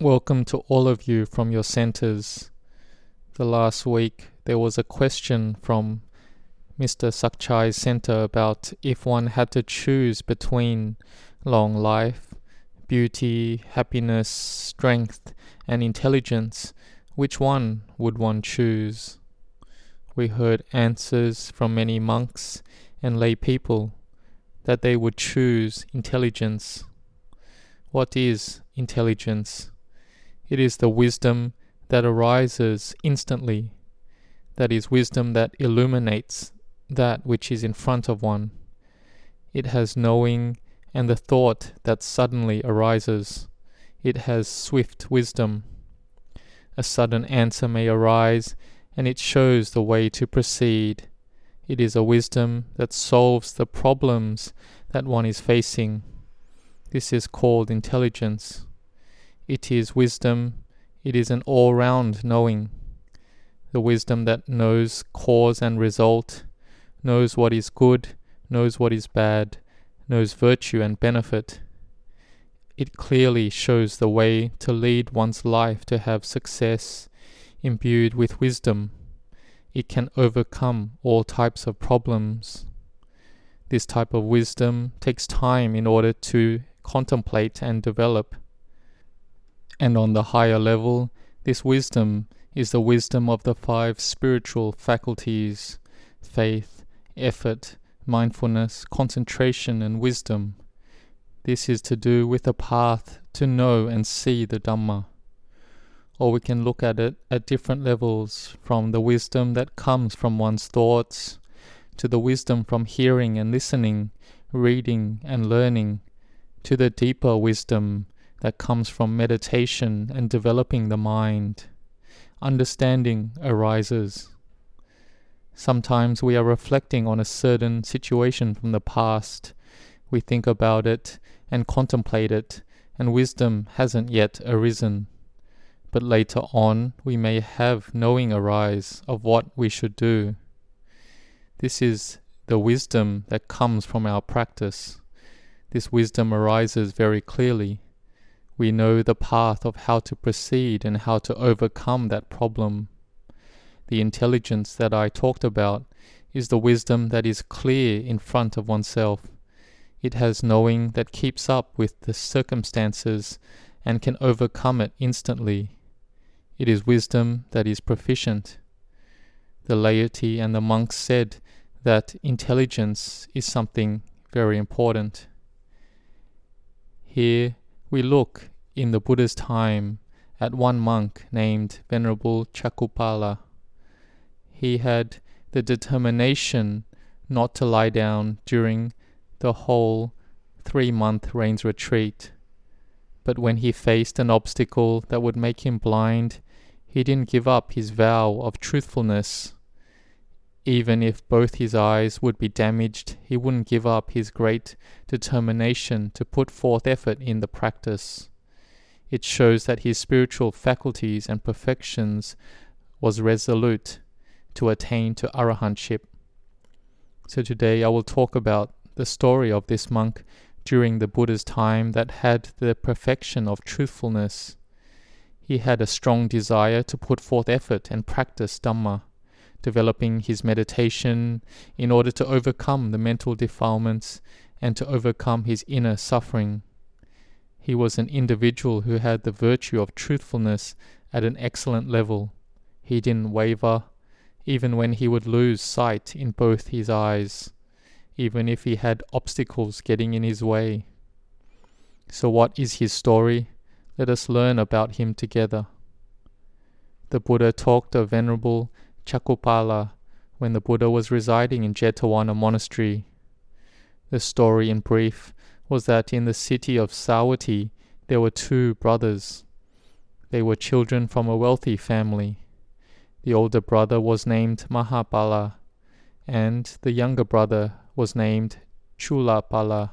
Welcome to all of you from your centers. The last week there was a question from Mr. Sakchai's center about if one had to choose between long life, beauty, happiness, strength, and intelligence, which one would one choose? We heard answers from many monks and lay people that they would choose intelligence. What is intelligence? It is the wisdom that arises instantly, that is, wisdom that illuminates that which is in front of one. It has knowing and the thought that suddenly arises. It has swift wisdom. A sudden answer may arise, and it shows the way to proceed. It is a wisdom that solves the problems that one is facing. This is called intelligence. It is wisdom. It is an all round knowing. The wisdom that knows cause and result, knows what is good, knows what is bad, knows virtue and benefit. It clearly shows the way to lead one's life to have success, imbued with wisdom. It can overcome all types of problems. This type of wisdom takes time in order to contemplate and develop. And on the higher level, this wisdom is the wisdom of the five spiritual faculties faith, effort, mindfulness, concentration, and wisdom. This is to do with the path to know and see the Dhamma. Or we can look at it at different levels from the wisdom that comes from one's thoughts to the wisdom from hearing and listening, reading and learning, to the deeper wisdom that comes from meditation and developing the mind. Understanding arises. Sometimes we are reflecting on a certain situation from the past. We think about it and contemplate it, and wisdom hasn't yet arisen. But later on, we may have knowing arise of what we should do. This is the wisdom that comes from our practice. This wisdom arises very clearly we know the path of how to proceed and how to overcome that problem. The intelligence that I talked about is the wisdom that is clear in front of oneself. It has knowing that keeps up with the circumstances and can overcome it instantly. It is wisdom that is proficient. The laity and the monks said that intelligence is something very important. Here we look in the Buddha's time at one monk named Venerable Chakupala. He had the determination not to lie down during the whole three month rains retreat. But when he faced an obstacle that would make him blind, he didn't give up his vow of truthfulness. Even if both his eyes would be damaged, he wouldn't give up his great determination to put forth effort in the practice. It shows that his spiritual faculties and perfections was resolute to attain to arahantship. So today I will talk about the story of this monk during the Buddha's time that had the perfection of truthfulness. He had a strong desire to put forth effort and practice Dhamma developing his meditation in order to overcome the mental defilements and to overcome his inner suffering. He was an individual who had the virtue of truthfulness at an excellent level. He didn't waver, even when he would lose sight in both his eyes, even if he had obstacles getting in his way. So, what is his story? Let us learn about him together. The Buddha talked of Venerable Chakupala when the Buddha was residing in Jetavana Monastery. The story, in brief, was that in the city of Savatthi there were two brothers. They were children from a wealthy family. The older brother was named Mahapala, and the younger brother was named Chulapala.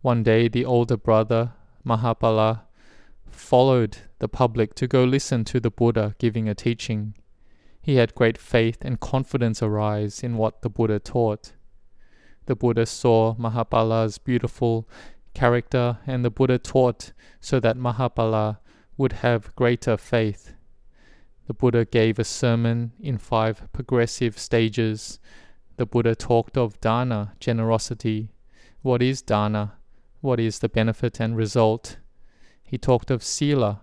One day the older brother, Mahapala, followed the public to go listen to the Buddha giving a teaching. He had great faith and confidence arise in what the Buddha taught. The Buddha saw Mahapala's beautiful character, and the Buddha taught so that Mahapala would have greater faith. The Buddha gave a sermon in five progressive stages. The Buddha talked of dana, generosity. What is dana? What is the benefit and result? He talked of sila,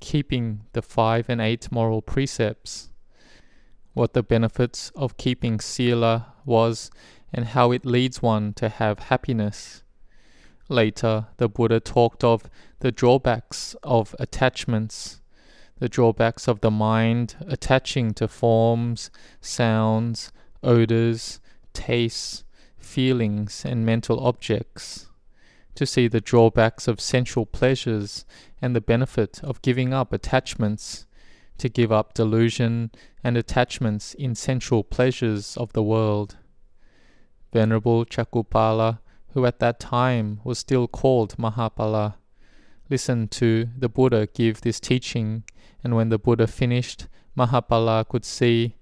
keeping the five and eight moral precepts. What the benefits of keeping sila was and how it leads one to have happiness. Later, the Buddha talked of the drawbacks of attachments the drawbacks of the mind attaching to forms, sounds, odors, tastes, feelings, and mental objects, to see the drawbacks of sensual pleasures and the benefit of giving up attachments, to give up delusion and attachments in sensual pleasures of the world. Venerable Chakupala, who at that time was still called Mahapala, listened to the Buddha give this teaching and when the Buddha finished, Mahapala could see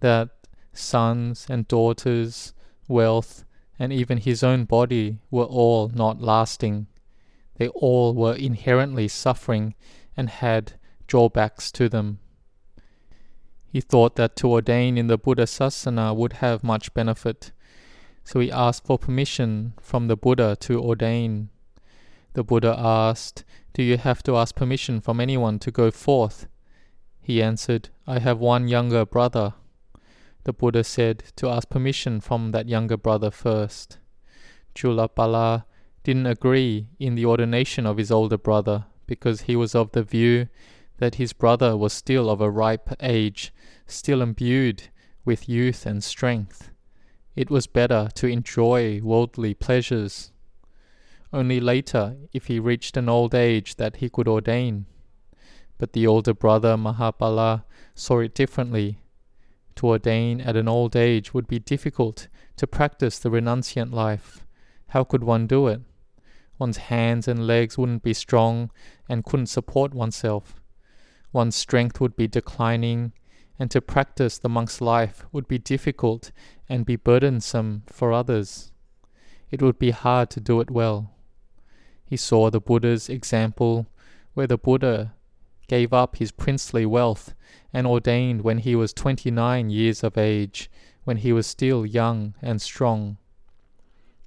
that sons and daughters, wealth, and even his own body were all not lasting. They all were inherently suffering and had drawbacks to them. He thought that to ordain in the Buddha Sasana would have much benefit, so he asked for permission from the Buddha to ordain. The Buddha asked, Do you have to ask permission from anyone to go forth? He answered, I have one younger brother. The Buddha said to ask permission from that younger brother first. Chulapala didn't agree in the ordination of his older brother because he was of the view that his brother was still of a ripe age, still imbued with youth and strength. It was better to enjoy worldly pleasures. Only later, if he reached an old age, that he could ordain. But the older brother Mahapala saw it differently. To ordain at an old age would be difficult to practice the renunciant life. How could one do it? One's hands and legs wouldn't be strong and couldn't support oneself. One's strength would be declining, and to practice the monk's life would be difficult and be burdensome for others. It would be hard to do it well. He saw the Buddha's example, where the Buddha gave up his princely wealth, and ordained when he was twenty nine years of age, when he was still young and strong.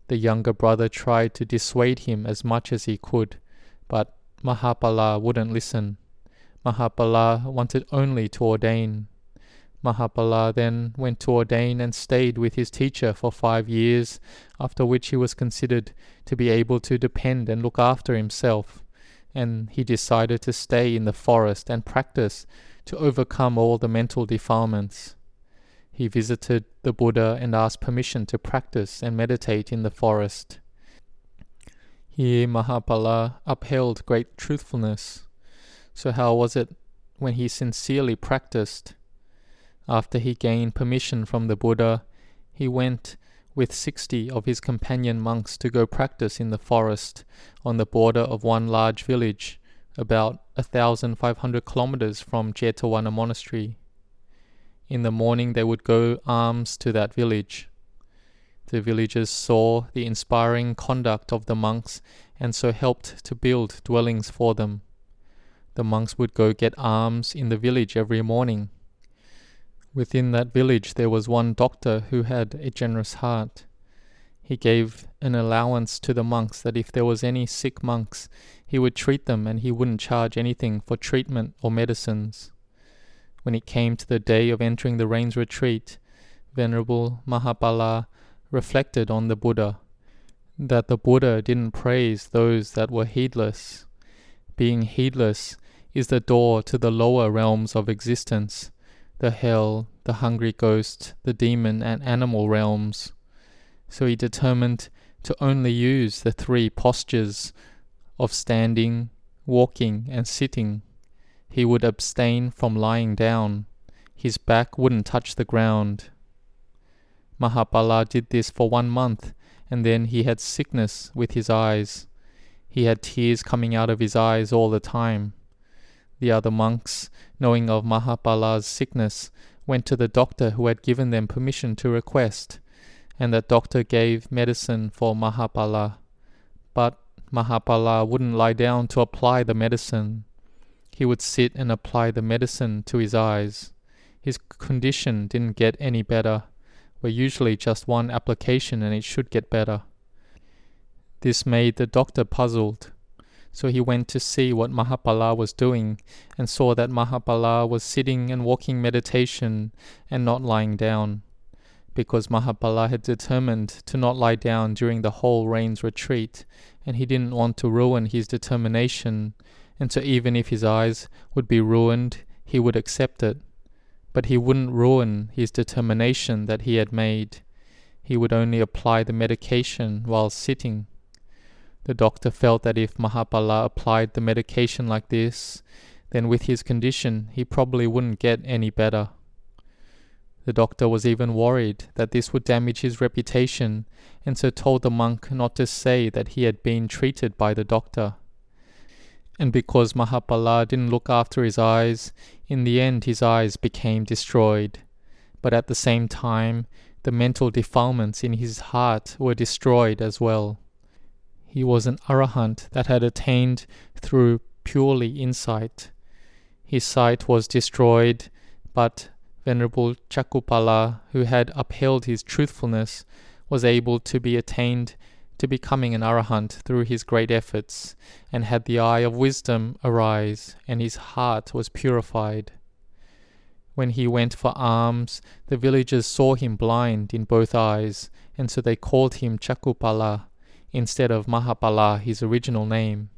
The younger brother tried to dissuade him as much as he could, but Mahapala wouldn't listen. Mahapala wanted only to ordain. Mahapala then went to ordain and stayed with his teacher for five years, after which he was considered to be able to depend and look after himself and he decided to stay in the forest and practice to overcome all the mental defilements. He visited the Buddha and asked permission to practice and meditate in the forest. Here Mahapala upheld great truthfulness. So, how was it when he sincerely practiced? After he gained permission from the Buddha, he went with sixty of his companion monks to go practice in the forest on the border of one large village, about a thousand five hundred kilometers from Jetavana monastery. In the morning they would go alms to that village. The villagers saw the inspiring conduct of the monks and so helped to build dwellings for them. The monks would go get alms in the village every morning. Within that village there was one doctor who had a generous heart. He gave an allowance to the monks that if there was any sick monks, he would treat them and he wouldn't charge anything for treatment or medicines. When it came to the day of entering the rain's retreat, Venerable Mahapala reflected on the Buddha, that the Buddha didn't praise those that were heedless. Being heedless is the door to the lower realms of existence, the hell, the hungry ghost, the demon, and animal realms. So he determined to only use the three postures of standing, walking, and sitting. He would abstain from lying down. His back wouldn't touch the ground. Mahapala did this for one month, and then he had sickness with his eyes. He had tears coming out of his eyes all the time. The other monks, knowing of Mahapala's sickness, went to the doctor who had given them permission to request, and that doctor gave medicine for Mahapala. But Mahapala wouldn't lie down to apply the medicine. he would sit and apply the medicine to his eyes. His condition didn't get any better, where usually just one application and it should get better. This made the doctor puzzled. So he went to see what Mahapala was doing and saw that Mahapala was sitting and walking meditation and not lying down. Because Mahapala had determined to not lie down during the whole rains retreat, and he didn't want to ruin his determination, and so even if his eyes would be ruined, he would accept it. But he wouldn't ruin his determination that he had made. He would only apply the medication while sitting. The doctor felt that if Mahapala applied the medication like this, then with his condition he probably wouldn't get any better. The doctor was even worried that this would damage his reputation, and so told the monk not to say that he had been treated by the doctor. And because Mahapala didn't look after his eyes, in the end his eyes became destroyed. But at the same time, the mental defilements in his heart were destroyed as well. He was an arahant that had attained through purely insight. His sight was destroyed, but Venerable Chakupala, who had upheld his truthfulness, was able to be attained to becoming an arahant through his great efforts, and had the eye of wisdom arise, and his heart was purified. When he went for alms, the villagers saw him blind in both eyes, and so they called him Chakupala, instead of Mahapala, his original name.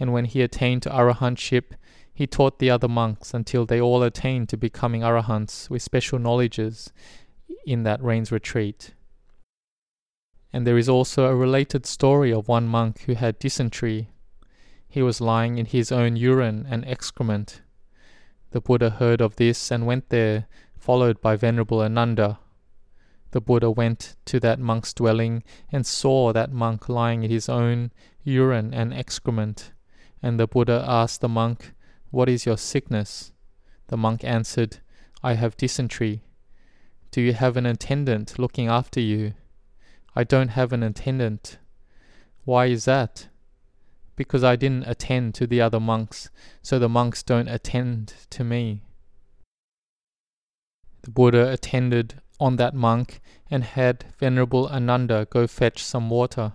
And when he attained to arahantship, he taught the other monks until they all attained to becoming arahants with special knowledges in that rains retreat. And there is also a related story of one monk who had dysentery. He was lying in his own urine and excrement. The Buddha heard of this and went there, followed by Venerable Ananda, the Buddha went to that monk's dwelling and saw that monk lying in his own urine and excrement. And the Buddha asked the monk, What is your sickness? The monk answered, I have dysentery. Do you have an attendant looking after you? I don't have an attendant. Why is that? Because I didn't attend to the other monks, so the monks don't attend to me. The Buddha attended on that monk and had Venerable Ananda go fetch some water.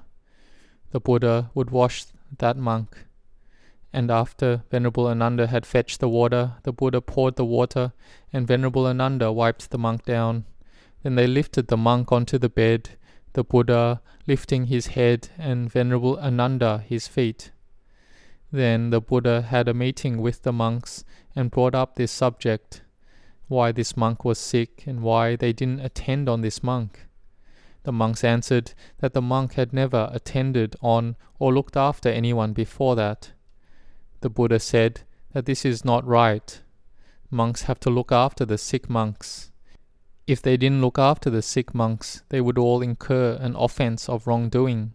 The Buddha would wash that monk. And after Venerable Ananda had fetched the water, the Buddha poured the water, and Venerable Ananda wiped the monk down. Then they lifted the monk onto the bed, the Buddha lifting his head and Venerable Ananda his feet. Then the Buddha had a meeting with the monks and brought up this subject why this monk was sick and why they didn't attend on this monk. The monks answered that the monk had never attended on or looked after anyone before that. The Buddha said that this is not right. Monks have to look after the sick monks. If they didn't look after the sick monks, they would all incur an offense of wrongdoing.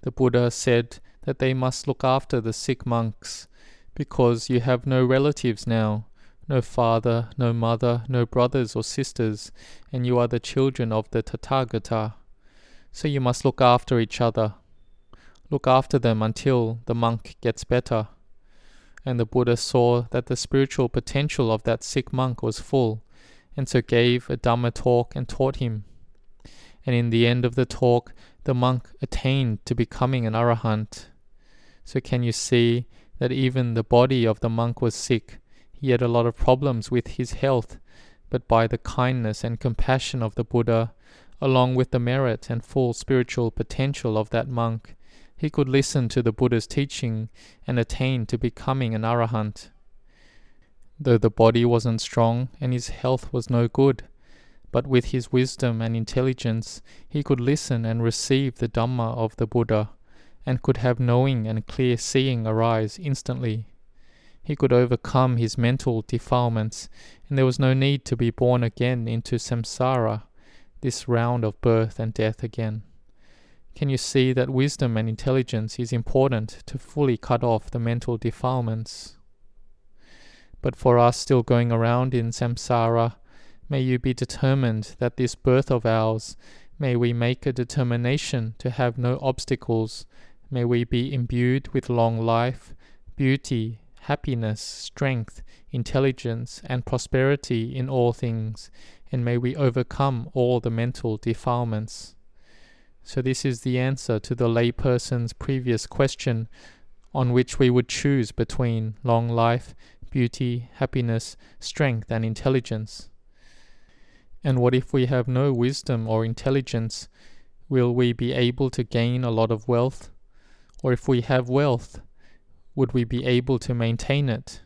The Buddha said that they must look after the sick monks because you have no relatives now no father, no mother, no brothers or sisters, and you are the children of the Tathagata. So you must look after each other. Look after them until the monk gets better. And the Buddha saw that the spiritual potential of that sick monk was full, and so gave a Dhamma talk and taught him. And in the end of the talk, the monk attained to becoming an arahant. So can you see that even the body of the monk was sick, he had a lot of problems with his health, but by the kindness and compassion of the Buddha, along with the merit and full spiritual potential of that monk, he could listen to the Buddha's teaching and attain to becoming an arahant. Though the body wasn't strong and his health was no good, but with his wisdom and intelligence he could listen and receive the Dhamma of the Buddha, and could have knowing and clear seeing arise instantly he could overcome his mental defilements, and there was no need to be born again into samsara, this round of birth and death again. Can you see that wisdom and intelligence is important to fully cut off the mental defilements? But for us still going around in samsara, may you be determined that this birth of ours, may we make a determination to have no obstacles, may we be imbued with long life, beauty, happiness, strength, intelligence, and prosperity in all things, and may we overcome all the mental defilements. So, this is the answer to the layperson's previous question on which we would choose between long life, beauty, happiness, strength, and intelligence. And what if we have no wisdom or intelligence? Will we be able to gain a lot of wealth? Or if we have wealth, would we be able to maintain it?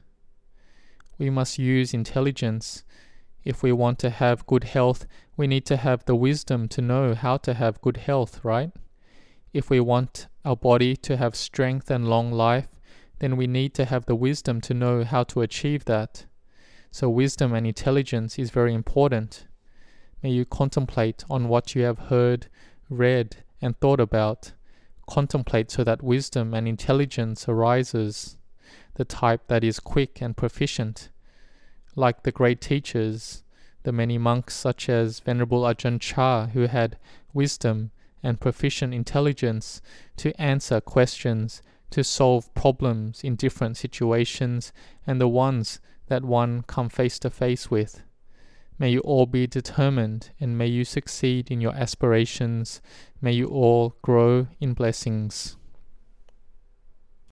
We must use intelligence. If we want to have good health, we need to have the wisdom to know how to have good health, right? If we want our body to have strength and long life, then we need to have the wisdom to know how to achieve that. So, wisdom and intelligence is very important. May you contemplate on what you have heard, read, and thought about. Contemplate so that wisdom and intelligence arises, the type that is quick and proficient. Like the great teachers, the many monks such as Venerable Ajahn Chah, who had wisdom and proficient intelligence to answer questions, to solve problems in different situations, and the ones that one come face to face with. May you all be determined and may you succeed in your aspirations. May you all grow in blessings.